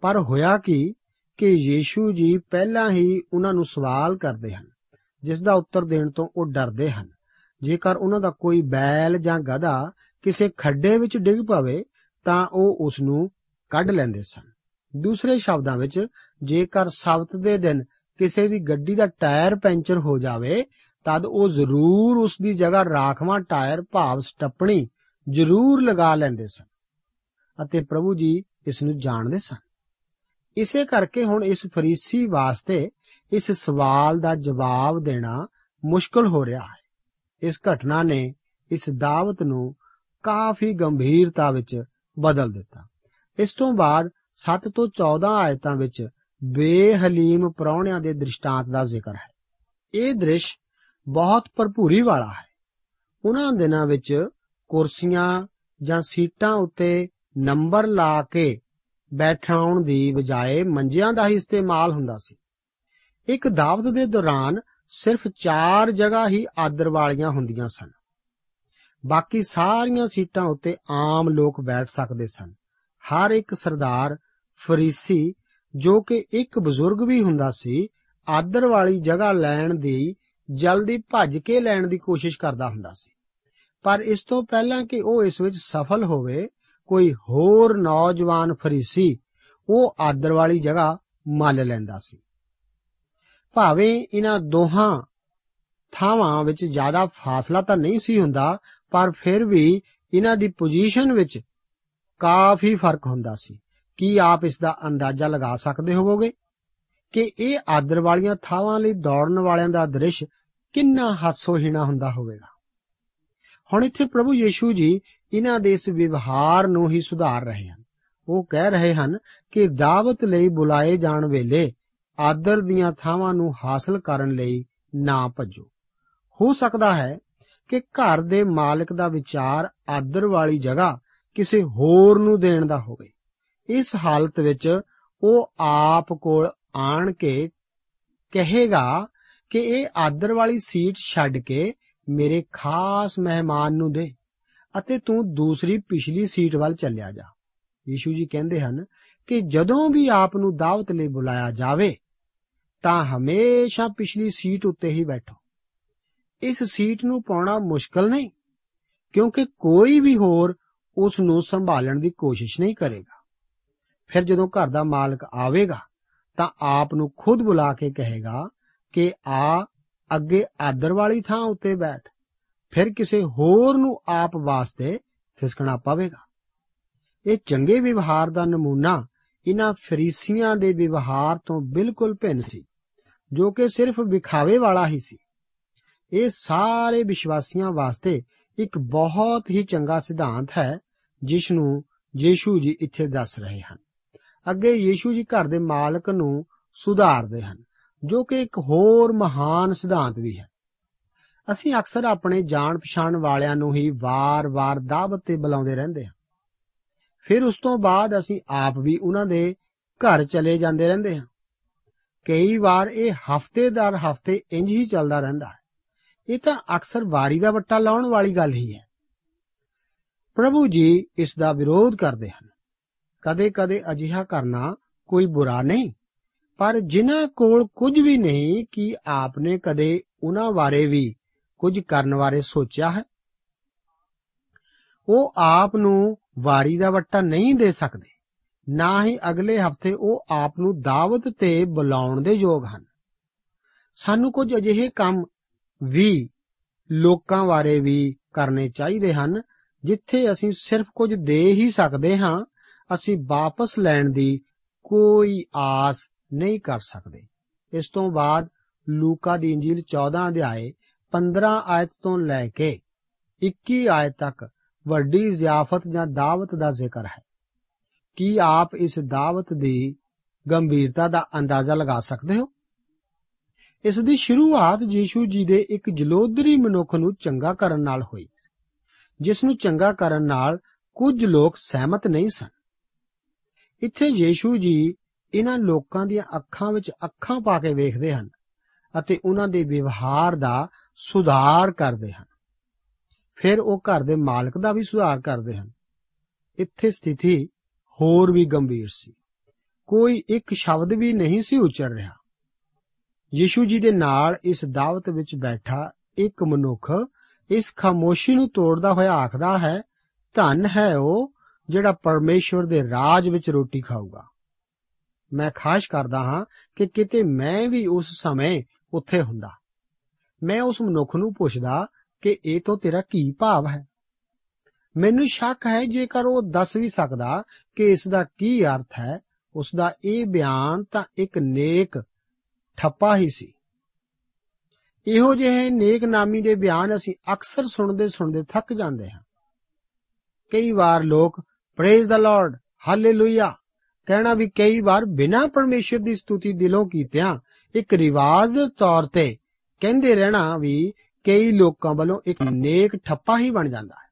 ਪਰ ਹੋਇਆ ਕੀ ਕਿ ਯੀਸ਼ੂ ਜੀ ਪਹਿਲਾਂ ਹੀ ਉਹਨਾਂ ਨੂੰ ਸਵਾਲ ਕਰਦੇ ਹਨ, ਜਿਸ ਦਾ ਉੱਤਰ ਦੇਣ ਤੋਂ ਉਹ ਡਰਦੇ ਹਨ। ਜੇਕਰ ਉਹਨਾਂ ਦਾ ਕੋਈ ਬੈਲ ਜਾਂ ਗਧਾ ਕਿਸੇ ਖੱਡੇ ਵਿੱਚ ਡਿੱਗ ਪਵੇ, ਤਾਂ ਉਹ ਉਸ ਨੂੰ ਕੱਢ ਲੈਂਦੇ ਸਨ। ਦੂਸਰੇ ਸ਼ਬਦਾਂ ਵਿੱਚ, ਜੇਕਰ ਸਬਤ ਦੇ ਦਿਨ ਕਿਸੇ ਦੀ ਗੱਡੀ ਦਾ ਟਾਇਰ ਪੈਂਚਰ ਹੋ ਜਾਵੇ, ਤਦ ਉਹ ਜ਼ਰੂਰ ਉਸ ਦੀ ਜਗ੍ਹਾ ਰਾਖਵਾਂ ਟਾਇਰ ਭਾਵ ਸਟੱਪਣੀ ਜ਼ਰੂਰ ਲਗਾ ਲੈਂਦੇ ਸਨ ਅਤੇ ਪ੍ਰਭੂ ਜੀ ਇਸ ਨੂੰ ਜਾਣਦੇ ਸਨ। ਇਸੇ ਕਰਕੇ ਹੁਣ ਇਸ ਫਰੀਸੀ ਵਾਸਤੇ ਇਸ ਸਵਾਲ ਦਾ ਜਵਾਬ ਦੇਣਾ ਮੁਸ਼ਕਲ ਹੋ ਰਿਹਾ ਹੈ। ਇਸ ਘਟਨਾ ਨੇ ਇਸ ਦਾਵਤ ਨੂੰ ਕਾਫੀ ਗੰਭੀਰਤਾ ਵਿੱਚ ਬਦਲ ਦਿੱਤਾ। ਇਸ ਤੋਂ ਬਾਅਦ 7 ਤੋਂ 14 ਆਇਤਾਂ ਵਿੱਚ ਬੇਹਲੀਮ ਪ੍ਰਾਹੁਣਿਆਂ ਦੇ ਦ੍ਰਿਸ਼ਟਾਂਤ ਦਾ ਜ਼ਿਕਰ ਹੈ। ਇਹ ਦ੍ਰਿਸ਼ ਬਹੁਤ ਭਰਪੂਰੀ ਵਾਲਾ ਹੈ। ਉਹਨਾਂ ਦਿਨਾਂ ਵਿੱਚ ਕੁਰਸੀਆਂ ਜਾਂ ਸੀਟਾਂ ਉੱਤੇ ਨੰਬਰ ਲਾ ਕੇ ਬੈਠਾਉਣ ਦੀ ਬਜਾਏ ਮੰਜਿਆਂ ਦਾ ਹੀ ਇਸਤੇਮਾਲ ਹੁੰਦਾ ਸੀ। ਇੱਕ ਦਾਵਤ ਦੇ ਦੌਰਾਨ ਸਿਰਫ 4 ਜਗ੍ਹਾ ਹੀ ਆਦਰ ਵਾਲੀਆਂ ਹੁੰਦੀਆਂ ਸਨ। ਬਾਕੀ ਸਾਰੀਆਂ ਸੀਟਾਂ ਉੱਤੇ ਆਮ ਲੋਕ ਬੈਠ ਸਕਦੇ ਸਨ। ਹਰ ਇੱਕ ਸਰਦਾਰ ਫਰੀਸੀ, ਜੋ ਕਿ ਇੱਕ ਬਜ਼ੁਰਗ ਵੀ ਹੁੰਦਾ ਸੀ, ਆਦਰ ਵਾਲੀ ਜਗ੍ਹਾ ਲੈਣ ਦੀ, ਜਲਦੀ ਭੱਜ ਕੇ ਲੈਣ ਦੀ ਕੋਸ਼ਿਸ਼ ਕਰਦਾ ਹੁੰਦਾ ਸੀ। ਪਰ ਇਸ ਤੋਂ ਪਹਿਲਾਂ ਕਿ ਉਹ ਇਸ ਵਿੱਚ ਸਫਲ ਹੋਵੇ, ਕੋਈ ਹੋਰ ਨੌਜਵਾਨ ਫਰੀਸੀ ਉਹ ਆਦਰ ਵਾਲੀ ਜਗ੍ਹਾ ਮੰਨ ਲੈਂਦਾ ਸੀ। ਭਾਵੇਂ ਇਹਨਾਂ ਦੋਹਾਂ ਥਾਵਾਂ ਵਿੱਚ ਜ਼ਿਆਦਾ ਫਾਸਲਾ ਤਾਂ ਨਹੀਂ ਸੀ ਹੁੰਦਾ, ਪਰ ਫਿਰ ਵੀ ਇਹਨਾਂ ਦੀ ਪੋਜੀਸ਼ਨ ਵਿੱਚ ਕਾਫੀ ਫ਼ਰਕ ਹੁੰਦਾ ਸੀ। ਕੀ ਆਪ ਇਸ ਦਾ ਅੰਦਾਜ਼ਾ ਲਗਾ ਸਕਦੇ ਹੋਵੋਗੇ ਕਿ ਇਹ ਆਦਰ ਵਾਲੀਆਂ ਥਾਵਾਂ ਲਈ ਦੌੜਨ ਵਾਲਿਆਂ ਦਾ ਦ੍ਰਿਸ਼ ਕਿੰਨਾ ਹਾਸੋਹੀਣਾ ਹੁੰਦਾ ਹੋਵੇਗਾ? ਹੁਣ ਇੱਥੇ ਪ੍ਰਭੂ ਯੀਸ਼ੂ ਜੀ ਇਹਨਾਂ ਦੇ ਇਸ ਵਿਵਹਾਰ ਨੂੰ ਹੀ ਸੁਧਾਰ ਰਹੇ ਹਨ। ਉਹ ਕਹਿ ਰਹੇ ਹਨ ਕਿ ਦਾਵਤ ਲਈ ਬੁਲਾਏ ਜਾਣ ਵੇਲੇ ਆਦਰ ਦੀਆਂ ਥਾਵਾਂ ਨੂੰ ਹਾਸਲ ਕਰਨ ਲਈ ਨਾ ਭੱਜੋ। ਹੋ ਸਕਦਾ ਹੈ ਕਿ ਘਰ ਦੇ ਮਾਲਕ ਦਾ ਵਿਚਾਰ ਆਦਰ ਵਾਲੀ ਜਗ੍ਹਾ ਕਿਸੇ ਹੋਰ ਨੂੰ ਦੇਣ ਦਾ ਹੋਵੇ। ਇਸ ਹਾਲਤ ਵਿੱਚ ਉਹ ਆਪ ਕੋਲ ਆਣ ਕੇ ਕਹੇਗਾ ਕਿ ਇਹ ਆਦਰ ਵਾਲੀ ਸੀਟ ਛੱਡ ਕੇ ਮੇਰੇ ਖਾਸ ਮਹਿਮਾਨ ਨੂੰ ਦੇ ਅਤੇ ਤੂੰ ਦੂਸਰੀ ਪਿਛਲੀ ਸੀਟ ਵੱਲ ਚੱਲਿਆ ਜਾ। ਯੀਸ਼ੂ ਜੀ ਕਹਿੰਦੇ ਹਨ ਕਿ ਜਦੋਂ ਵੀ ਆਪ ਨੂੰ ਦਾਵਤ ਲਈ ਬੁਲਾਇਆ ਜਾਵੇ, ਤਾਂ ਹਮੇਸ਼ਾ ਪਿਛਲੀ ਸੀਟ ਉੱਤੇ ਹੀ ਬੈਠੋ। ਇਸ ਸੀਟ ਨੂੰ ਪਾਉਣਾ ਮੁਸ਼ਕਲ ਨਹੀਂ, ਕਿਉਂਕਿ ਕੋਈ ਵੀ ਹੋਰ ਉਸ ਨੂੰ ਸੰਭਾਲਣ ਦੀ ਕੋਸ਼ਿਸ਼ ਨਹੀਂ ਕਰੇਗਾ। ਫਿਰ ਜਦੋਂ ਘਰ ਦਾ ਮਾਲਕ ਆਵੇਗਾ, ਤਾਂ ਆਪ ਨੂੰ ਖੁਦ ਬੁਲਾ ਕੇ ਕਹੇਗਾ ਕਿ ਆ ਅੱਗੇ ਆਦਰ ਵਾਲੀ ਥਾਂ ਉੱਤੇ ਬੈਠ, ਫਿਰ ਕਿਸੇ ਹੋਰ ਨੂੰ ਆਪ ਵਾਸਤੇ ਖਿਸਕਣਾ ਪਵੇਗਾ। ਇਹ ਚੰਗੇ ਵਿਵਹਾਰ ਦਾ ਨਮੂਨਾ ਇਹਨਾਂ ਫਰੀਸੀਆਂ ਦੇ ਵਿਵਹਾਰ ਤੋਂ ਬਿਲਕੁਲ ਭਿੰਨ ਸੀ, ਜੋ ਕਿ ਸਿਰਫ ਵਿਖਾਵੇ ਵਾਲਾ ਹੀ ਸੀ। ਇਹ ਸਾਰੇ ਵਿਸ਼ਵਾਸੀਆਂ ਵਾਸਤੇ ਇੱਕ ਬਹੁਤ ਹੀ ਚੰਗਾ ਸਿਧਾਂਤ ਹੈ ਜਿਸ ਨੂੰ ਯੀਸ਼ੂ ਜੀ ਇੱਥੇ ਦੱਸ ਰਹੇ ਹਨ। ਅੱਗੇ ਯੀਸ਼ੂ ਜੀ ਘਰ ਦੇ ਮਾਲਕ ਨੂੰ ਸੁਧਾਰਦੇ ਹਨ। ਜੋ ਕਿ ਇੱਕ ਹੋਰ ਮਹਾਨ ਸਿਧਾਂਤ ਵੀ ਹੈ। ਅਸੀਂ ਅਕਸਰ ਆਪਣੇ ਜਾਣ ਪਛਾਣ ਵਾਲਿਆਂ ਨੂੰ ਹੀ ਵਾਰ-ਵਾਰ ਦਾਵਤ ਤੇ ਬੁਲਾਉਂਦੇ ਰਹਿੰਦੇ ਹਾਂ। ਫਿਰ ਉਸ ਤੋਂ ਬਾਅਦ ਅਸੀਂ ਆਪ ਵੀ ਉਹਨਾਂ ਦੇ ਘਰ ਚਲੇ ਜਾਂਦੇ ਰਹਿੰਦੇ ਹਾਂ। ਕਈ ਵਾਰ ਇਹ ਹਫ਼ਤੇ ਦਰ ਹਫ਼ਤੇ ਇੰਜ ਹੀ ਚੱਲਦਾ ਰਹਿੰਦਾ ਹੈ। ਇਹ ਤਾਂ ਅਕਸਰ ਵਾਰੀ ਦਾ ਵੱਟਾ ਲਾਉਣ ਵਾਲੀ ਗੱਲ ਹੀ ਹੈ। ਪ੍ਰਭੂ ਜੀ ਇਸ ਦਾ ਵਿਰੋਧ ਕਰਦੇ ਹਨ। ਕਦੇ-ਕਦੇ ਅਜਿਹਾ ਕਰਨਾ ਕੋਈ ਬੁਰਾ ਨਹੀਂ। ਪਰ ਜਿਨ੍ਹਾਂ ਕੋਲ ਕੁਝ ਵੀ ਨਹੀਂ ਕੀ ਆਪਨੇ ਕਦੇ ਉਹਨਾਂ ਬਾਰੇ ਵੀ ਕੁਝ ਕਰਨ ਬਾਰੇ ਸੋਚਿਆ ਹੈ, ਉਹ ਆਪ ਨੂੰ ਵਾਰੀ ਦਾ ਵੱਟਾ ਨਹੀਂ ਦੇ ਸਕਦੇ, ਨਾ ਹੀ ਅਗਲੇ ਹਫ਼ਤੇ ਉਹ ਆਪ ਨੂੰ ਦਾਵਤ ਤੇ ਬੁਲਾਉਣ ਦੇ ਯੋਗ ਹਨ। ਸਾਨੂੰ ਕੁਝ ਅਜਿਹੇ ਕੰਮ ਵੀ ਲੋਕਾਂ ਬਾਰੇ ਵੀ ਕਰਨੇ ਚਾਹੀਦੇ ਹਨ, ਜਿੱਥੇ ਅਸੀਂ ਸਿਰਫ ਕੁਝ ਦੇ ਹੀ ਸਕਦੇ ਹਾਂ, ਅਸੀਂ ਵਾਪਸ ਲੈਣ ਦੀ ਕੋਈ ਆਸ ਨਹੀਂ ਕਰ ਸਕਦੇ। ਇਸ ਤੋਂ ਬਾਅਦ ਲੂਕਾ ਦੀ ਇੰਜੀਲ 14 ਅਧਿਆਏ 15 ਆਇਤ ਤੋਂ ਲੈ ਕੇ 21 ਆਇਤ ਤੱਕ ਵੱਡੀ ਜ਼ਿਆਫਤ ਜਾਂ ਦਾਵਤ ਦਾ ਜ਼ਿਕਰ ਹੈ। ਕੀ ਆਪ ਇਸ ਦਾਵਤ ਦੀ ਗੰਭੀਰਤਾ ਦਾ ਅੰਦਾਜ਼ਾ ਲਗਾ ਸਕਦੇ ਹੋ? ਇਸ ਦੀ ਸ਼ੁਰੂਆਤ ਯੀਸ਼ੂ ਜੀ ਦੇ ਇੱਕ ਜਲੋਦਰੀ ਮਨੁੱਖ ਨੂੰ ਚੰਗਾ ਕਰਨ ਨਾਲ ਹੋਈ, ਜਿਸ ਨੂੰ ਚੰਗਾ ਕਰਨ ਨਾਲ ਕੁਝ ਲੋਕ ਸਹਿਮਤ ਨਹੀਂ ਸਨ। ਇੱਥੇ ਯੀਸ਼ੂ ਜੀ ਇਹਨਾਂ ਲੋਕਾਂ ਦੀਆਂ ਅੱਖਾਂ ਵਿੱਚ ਅੱਖਾਂ ਪਾ ਕੇ ਵੇਖਦੇ ਹਨ ਅਤੇ ਉਹਨਾਂ ਦੇ ਵਿਵਹਾਰ ਦਾ ਸੁਧਾਰ ਕਰਦੇ ਹਨ। ਫਿਰ ਉਹ ਘਰ ਦੇ ਮਾਲਕ ਦਾ ਵੀ ਸੁਧਾਰ ਕਰਦੇ ਹਨ। ਇੱਥੇ ਸਥਿਤੀ ਹੋਰ ਵੀ ਗੰਭੀਰ ਸੀ। ਕੋਈ ਇੱਕ ਸ਼ਬਦ ਵੀ ਨਹੀਂ ਸੀ ਉਚਰ ਰਿਹਾ। ਯੀਸ਼ੂ ਜੀ ਦੇ ਨਾਲ ਇਸ ਦਾਵਤ ਵਿੱਚ ਬੈਠਾ ਇੱਕ ਮਨੁੱਖ ਇਸ ਖਾਮੋਸ਼ੀ ਨੂੰ ਤੋੜਦਾ ਹੋਇਆ ਆਖਦਾ ਹੈ, ਧੰਨ ਹੈ ਉਹ ਜਿਹੜਾ ਪਰਮੇਸ਼ਵਰ ਦੇ ਰਾਜ ਵਿੱਚ ਰੋਟੀ ਖਾਊਗਾ। ਮੈਂ ਖਾਸ਼ ਕਰਦਾ ਹਾਂ ਕਿ ਕਿਤੇ ਮੈਂ ਵੀ ਉਸ ਸਮੇਂ ਉੱਥੇ ਹੁੰਦਾ। ਮੈਂ ਉਸ ਮਨੁੱਖ ਨੂੰ ਪੁੱਛਦਾ ਕਿ ਇਹ ਤੋਂ ਤੇਰਾ ਕੀ ਭਾਵ ਹੈ? ਮੈਨੂੰ ਸ਼ੱਕ ਹੈ ਜੇਕਰ ਉਹ ਦੱਸ ਵੀ ਸਕਦਾ ਕਿ ਇਸ ਦਾ ਕੀ ਅਰਥ ਹੈ, ਉਸ ਦਾ ਇਹ ਬਿਆਨ ਤਾਂ ਇੱਕ ਨੇਕ ਠੱਪਾ ਹੀ ਸੀ। ਇਹੋ ਜਿਹੇ ਨੇਕ ਨਾਮੀ ਦੇ ਬਿਆਨ ਅਸੀਂ ਅਕਸਰ ਸੁਣਦੇ ਸੁਣਦੇ ਥੱਕ ਜਾਂਦੇ ਹਾਂ। ਕਈ ਵਾਰ ਲੋਕ ਪ੍ਰੇਜ਼ ਦਾ ਲਾਰਡ ਹਾਲੇਲੂਇਆ ਕਹਿਣਾ ਵੀ ਕਈ ਵਾਰ ਬਿਨਾਂ ਪਰਮੇਸ਼ਰ ਦੀ ਸਤੁਤੀ ਦਿਲੋਂ ਕੀਤਿਆਂ ਇੱਕ ਰਿਵਾਜ ਦੇ ਤੌਰ ਤੇ ਕਹਿੰਦੇ ਰਹਿਣਾ ਵੀ ਕਈ ਲੋਕਾਂ ਵੱਲੋਂ ਇੱਕ ਨੇਕ ਠੱਪਾ ਹੀ ਬਣ ਜਾਂਦਾ ਹੈ।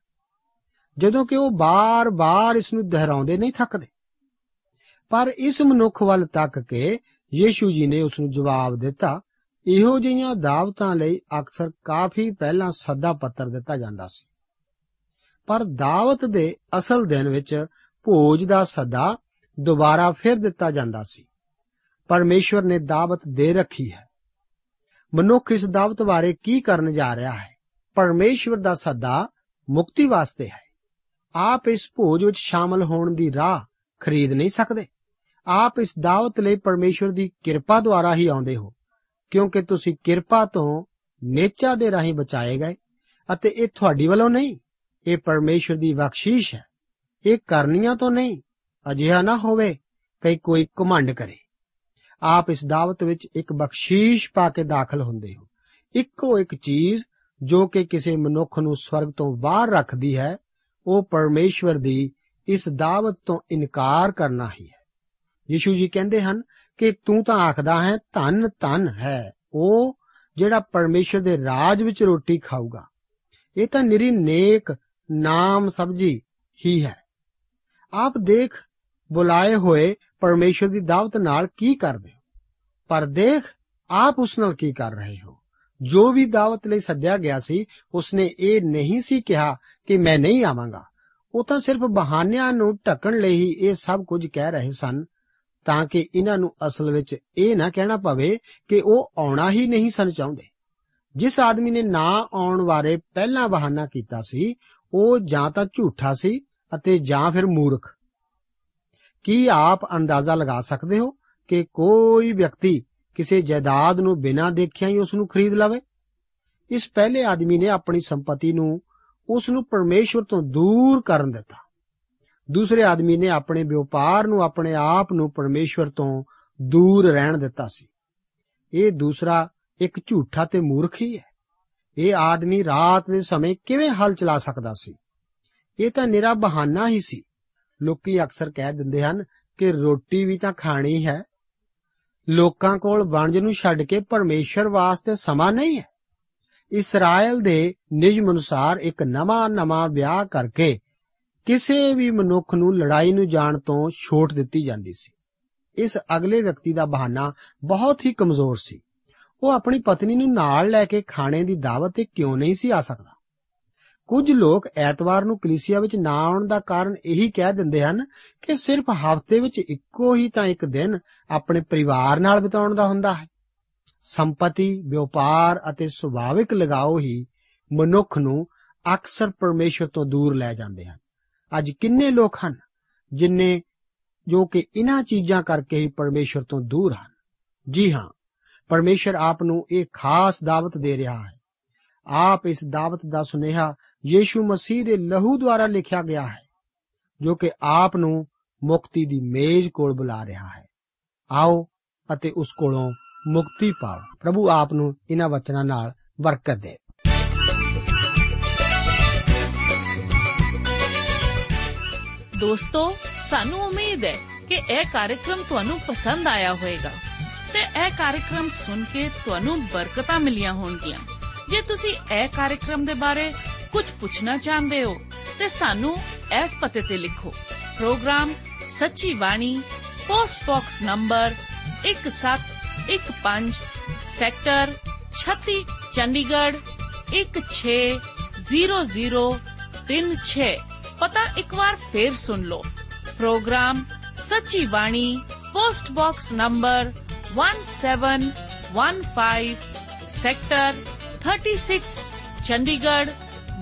ਜਦੋਂ ਕਿ ਉਹ ਬਾਰ-ਬਾਰ ਇਸ ਨੂੰ ਦੁਹਰਾਉਂਦੇ ਨਹੀਂ ਥੱਕਦੇ। ਪਰ ਇਸ ਮਨੁੱਖ ਵੱਲ ਤੱਕ ਕੇ ਯੀਸ਼ੂ ਜੀ ਨੇ ਉਸ ਨੂੰ ਜਵਾਬ ਦਿੱਤਾ, ਇਹੋ ਜਿਹੀਆਂ ਦਾਵਤਾਂ ਲਈ ਅਕਸਰ ਕਾਫੀ ਪਹਿਲਾਂ ਸੱਦਾ ਪੱਤਰ ਦਿੱਤਾ ਜਾਂਦਾ ਸੀ। ਪਰ ਦਾਵਤ ਦੇ ਅਸਲ ਦਿਨ ਵਿੱਚ ਭੋਜ ਦਾ ਸੱਦਾ ਦੁਬਾਰਾ ਫਿਰ ਦਿੱਤਾ ਜਾਂਦਾ ਸੀ। ਪਰਮੇਸ਼ਵਰ ਨੇ ਦਾਵਤ ਦੇ ਰੱਖੀ ਹੈ। ਮਨੁੱਖ ਇਸ ਦਾਵਤ ਬਾਰੇ ਕੀ ਕਰਨ ਜਾ ਰਿਹਾ ਹੈ? ਪਰਮੇਸ਼ਵਰ ਦਾ ਸੱਦਾ ਮੁਕਤੀ ਵਾਸਤੇ ਹੈ। ਆਪ ਇਸ ਭੋਜ ਵਿੱਚ ਸ਼ਾਮਲ ਹੋਣ ਦੀ ਰਾਹ ਖਰੀਦ ਨਹੀਂ ਸਕਦੇ। ਆਪ ਇਸ ਦਾਵਤ ਲਈ ਪਰਮੇਸ਼ਵਰ ਦੀ ਕਿਰਪਾ ਦੁਆਰਾ ਹੀ ਆਉਂਦੇ ਹੋ, ਕਿਉਂਕਿ ਤੁਸੀਂ ਕਿਰਪਾ ਤੋਂ ਨੇਚਾ ਦੇ ਰਾਹੀਂ ਬਚਾਏ ਗਏ ਅਤੇ ਇਹ ਤੁਹਾਡੀ ਵੱਲੋਂ ਨਹੀਂ, ਇਹ ਪਰਮੇਸ਼ਵਰ ਦੀ ਬਖਸ਼ੀਸ਼ ਹੈ। ਇਹ ਕਰਨੀਆਂ ਤੋਂ ਨਹੀਂ ਅਜਿਹਾ ਨਾ ਹੋਵੇ ਕਿ ਕੋਈ ਘਮੰਡ ਕਰੇ। ਆਪ ਇਸ ਦਾਵਤ ਵਿੱਚ ਇੱਕ ਬਖਸ਼ੀਸ਼ ਪਾ ਕੇ ਦਾਖਲ ਹੁੰਦੇ ਹੋ। ਇੱਕੋ ਇੱਕ ਚੀਜ਼ ਜੋ ਕਿ ਕਿਸੇ ਮਨੁੱਖ ਨੂੰ ਸਵਰਗ ਤੋਂ ਬਾਹਰ ਰੱਖਦੀ ਹੈ, ਉਹ ਪਰਮੇਸ਼ਵਰ ਦੀ ਇਸ ਦਾਵਤ ਤੋਂ ਇਨਕਾਰ ਕਰਨਾ ਹੀ ਹੈ। ਯੀਸ਼ੂ ਜੀ ਕਹਿੰਦੇ ਹਨ ਕਿ ਤੂੰ ਤਾਂ ਆਖਦਾ ਹੈ, ਧੰਨ ਧੰਨ ਹੈ ਉਹ ਜਿਹੜਾ ਪਰਮੇਸ਼ਰ ਦੇ ਰਾਜ ਵਿੱਚ ਰੋਟੀ ਖਾਊਗਾ। ਇਹ ਤਾਂ ਨਿਰੀ ਨੇਕ ਨਾਮ ਸਬਜੀ ਹੀ ਹੈ। ਆਪ ਦੇਖ ਬੁਲਾਏ ਹੋਏ ਪਰਮੇਸ਼ਰ ਦੀ ਦਾਵਤ ਨਾਲ ਕੀ ਕਰਦੇ ਹੋ? ਪਰ ਦੇਖ, ਆਪ ਉਸ ਨਾਲ ਕੀ ਕਰ ਰਹੇ ਹੋ? ਜੋ ਵੀ ਦਾਵਤ ਲਈ ਸੱਦਿਆ ਗਿਆ ਸੀ, ਉਸਨੇ ਇਹ ਨਹੀਂ ਸੀ ਕਿਹਾ ਕਿ ਮੈਂ ਨਹੀਂ ਆਵਾਂਗਾ। ਉਹ ਤਾਂ ਸਿਰਫ ਬਹਾਨਿਆਂ ਨੂੰ ਢੱਕਣ ਲਈ ਹੀ ਇਹ ਸਭ ਕੁਝ ਕਹਿ ਰਹੇ ਸਨ, ਤਾਂ ਕਿ ਇਹਨਾਂ ਨੂੰ ਅਸਲ ਵਿੱਚ ਇਹ ਨਾ ਕਹਿਣਾ ਪਵੇ ਕਿ ਉਹ ਆਉਣਾ ਹੀ ਨਹੀਂ ਸਨ ਚਾਹੁੰਦੇ। ਜਿਸ ਆਦਮੀ ਨੇ ਨਾ ਆਉਣ ਬਾਰੇ ਪਹਿਲਾਂ ਬਹਾਨਾ ਕੀਤਾ ਸੀ, ਉਹ ਜਾਂ ਤਾਂ ਝੂਠਾ ਸੀ ਅਤੇ ਜਾਂ ਫਿਰ ਮੂਰਖ। ਕੀ ਆਪ ਅੰਦਾਜ਼ਾ ਲਗਾ ਸਕਦੇ ਹੋ ਕਿ ਕੋਈ ਵਿਅਕਤੀ ਕਿਸੇ ਜਾਇਦਾਦ ਨੂੰ ਬਿਨਾਂ ਦੇਖਿਆ ਹੀ ਉਸ ਨੂੰ ਖਰੀਦ ਲਵੇ? ਇਸ ਪਹਿਲੇ ਆਦਮੀ ਨੇ ਆਪਣੀ ਸੰਪਤੀ ਨੂੰ ਉਸ ਨੂੰ ਪਰਮੇਸ਼ਵਰ ਤੋਂ ਦੂਰ ਕਰਨ ਦਿੱਤਾ। ਦੂਸਰੇ ਆਦਮੀ ਨੇ ਆਪਣੇ ਵਪਾਰ ਨੂੰ ਆਪਣੇ ਆਪ ਨੂੰ ਪਰਮੇਸ਼ਵਰ ਤੋਂ ਦੂਰ ਰਹਿਣ ਦਿੱਤਾ ਸੀ। ਇਹ ਦੂਸਰਾ ਇੱਕ ਝੂਠਾ ਤੇ ਮੂਰਖ ਹੀ ਹੈ। ਇਹ ਆਦਮੀ ਰਾਤ ਦੇ ਸਮੇਂ ਕਿਵੇਂ ਹਲ ਚਲਾ ਸਕਦਾ ਸੀ? ਇਹ ਤਾਂ ਨਿਰਾ ਬਹਾਨਾ ਹੀ ਸੀ। ਲੋਕੀ ਅਕਸਰ ਕਹਿ ਦਿੰਦੇ ਹਨ ਕਿ ਰੋਟੀ ਵੀ ਤਾਂ ਖਾਣੀ ਹੈ। ਲੋਕਾਂ ਕੋਲ ਵਣਜ ਨੂੰ ਛੱਡ ਕੇ ਪਰਮੇਸ਼ਰ ਵਾਸਤੇ ਸਮਾਂ ਨਹੀਂ ਹੈ। ਇਸਰਾਇਲ ਦੇ ਨਿਯਮ ਅਨੁਸਾਰ ਇੱਕ ਨਵਾਂ-ਨਵਾਂ ਵਿਆਹ ਕਰਕੇ ਕਿਸੇ ਵੀ ਮਨੁੱਖ ਨੂੰ ਲੜਾਈ ਨੂੰ ਜਾਣ ਤੋਂ ਛੋਟ ਦਿੱਤੀ ਜਾਂਦੀ ਸੀ। ਇਸ ਅਗਲੇ ਵਿਅਕਤੀ ਦਾ ਬਹਾਨਾ ਬਹੁਤ ਹੀ ਕਮਜ਼ੋਰ ਸੀ। ਉਹ ਆਪਣੀ ਪਤਨੀ ਨੂੰ ਨਾਲ ਲੈ ਕੇ ਖਾਣੇ ਦੀ ਦਾਵਤ ਤੇ ਕਿਉਂ ਨਹੀਂ ਸੀ ਆ ਸਕਦਾ? ਕੁਝ ਲੋਕ ਐਤਵਾਰ ਨੂੰ ਕਲੀਸਿਆ ਵਿੱਚ ਨਾ ਆਉਣ ਦਾ ਕਾਰਨ ਇਹੀ ਕਹਿ ਦਿੰਦੇ ਹਨ ਕਿ ਸਿਰਫ ਹਫ਼ਤੇ ਵਿੱਚ ਇੱਕੋ ਹੀ ਤਾਂ ਇੱਕ ਦਿਨ ਆਪਣੇ ਪਰਿਵਾਰ ਨਾਲ ਬਿਤਾਉਣ ਦਾ ਹੁੰਦਾ ਹੈ। ਸੰਪਤੀ ਵਪਾਰ ਅਤੇ ਸੁਭਾਵਿਕ ਲਗਾਓ ਹੀ ਮਨੁੱਖ ਨੂੰ ਅਕਸਰ ਪਰਮੇਸ਼ਰ ਤੋਂ ਦੂਰ ਲੈ ਜਾਂਦੇ ਹਨ। ਅੱਜ ਕਿੰਨੇ ਲੋਕ ਹਨ ਜਿਨਨੇ ਜੋ ਕਿ ਇਹਨਾਂ ਚੀਜ਼ਾਂ ਕਰਕੇ ਹੀ ਪਰਮੇਸ਼ਰ ਤੋਂ ਦੂਰ ਹਨ। ਜੀ ਹਾਂ ਪਰਮੇਸ਼ਰ ਆਪ ਨੂੰ ਇਹ ਖਾਸ ਦਾਵਤ ਦੇ ਰਿਹਾ ਹੈ। ਆਪ ਇਸ ਦਾਵਤ ਦਾ ਸੁਨੇਹਾ ਯੀਸ਼ੂ ਮਸੀਹ ਦੇ ਲਹੂ ਦੁਆਰਾ ਲਿਖਿਆ ਗਿਆ ਹੈ, ਜੋ ਕਿ ਆਪ ਨੂੰ ਮੁਕਤੀ ਦੀ ਮੇਜ਼ ਕੋਲ ਬੁਲਾ ਰਿਹਾ ਹੈ। ਆਓ ਅਤੇ ਉਸ ਕੋਲੋਂ ਮੁਕਤੀ ਪਾਓ। ਪ੍ਰਭੂ ਆਪ ਨੂੰ ਇਹਨਾਂ ਵਚਨਾਂ ਨਾਲ ਬਰਕਤ ਦੇ। ਦੋਸਤੋ, ਸਾਨੂੰ ਉਮੀਦ ਹੈ ਕਿ ਇਹ ਕਾਰਜਕ੍ਰਮ ਤੁਹਾਨੂੰ ਪਸੰਦ ਆਇਆ ਹੋਵੇਗਾ ਤੇ ਇਹ ਕਾਰਜਕ੍ਰਮ ਸੁਣ ਕੇ ਤੁਹਾਨੂੰ ਬਰਕਤਾਂ ਮਿਲੀਆਂ ਹੋਣਗੀਆਂ। ਜੇ ਤੁਸੀਂ ਇਹ ਕਾਰਜਕ੍ਰਮ ਦੇ ਬਾਰੇ ਕੁਝ ਪੁੱਛਣਾ ਚਾਹੁੰਦੇ ਹੋ ਤੇ ਸਾਨੂੰ ਇਸ ਪਤੇ ਤੇ ਲਿਖੋ programme Sachi Bani post box number 1715 sector 36 Chandigarh 160036 ਪਤਾ ਇੱਕ ਵਾਰ ਫੇਰ ਸੁਣ ਲਓ programme Sachi Bani post box number 1715 sector 36 Chandigarh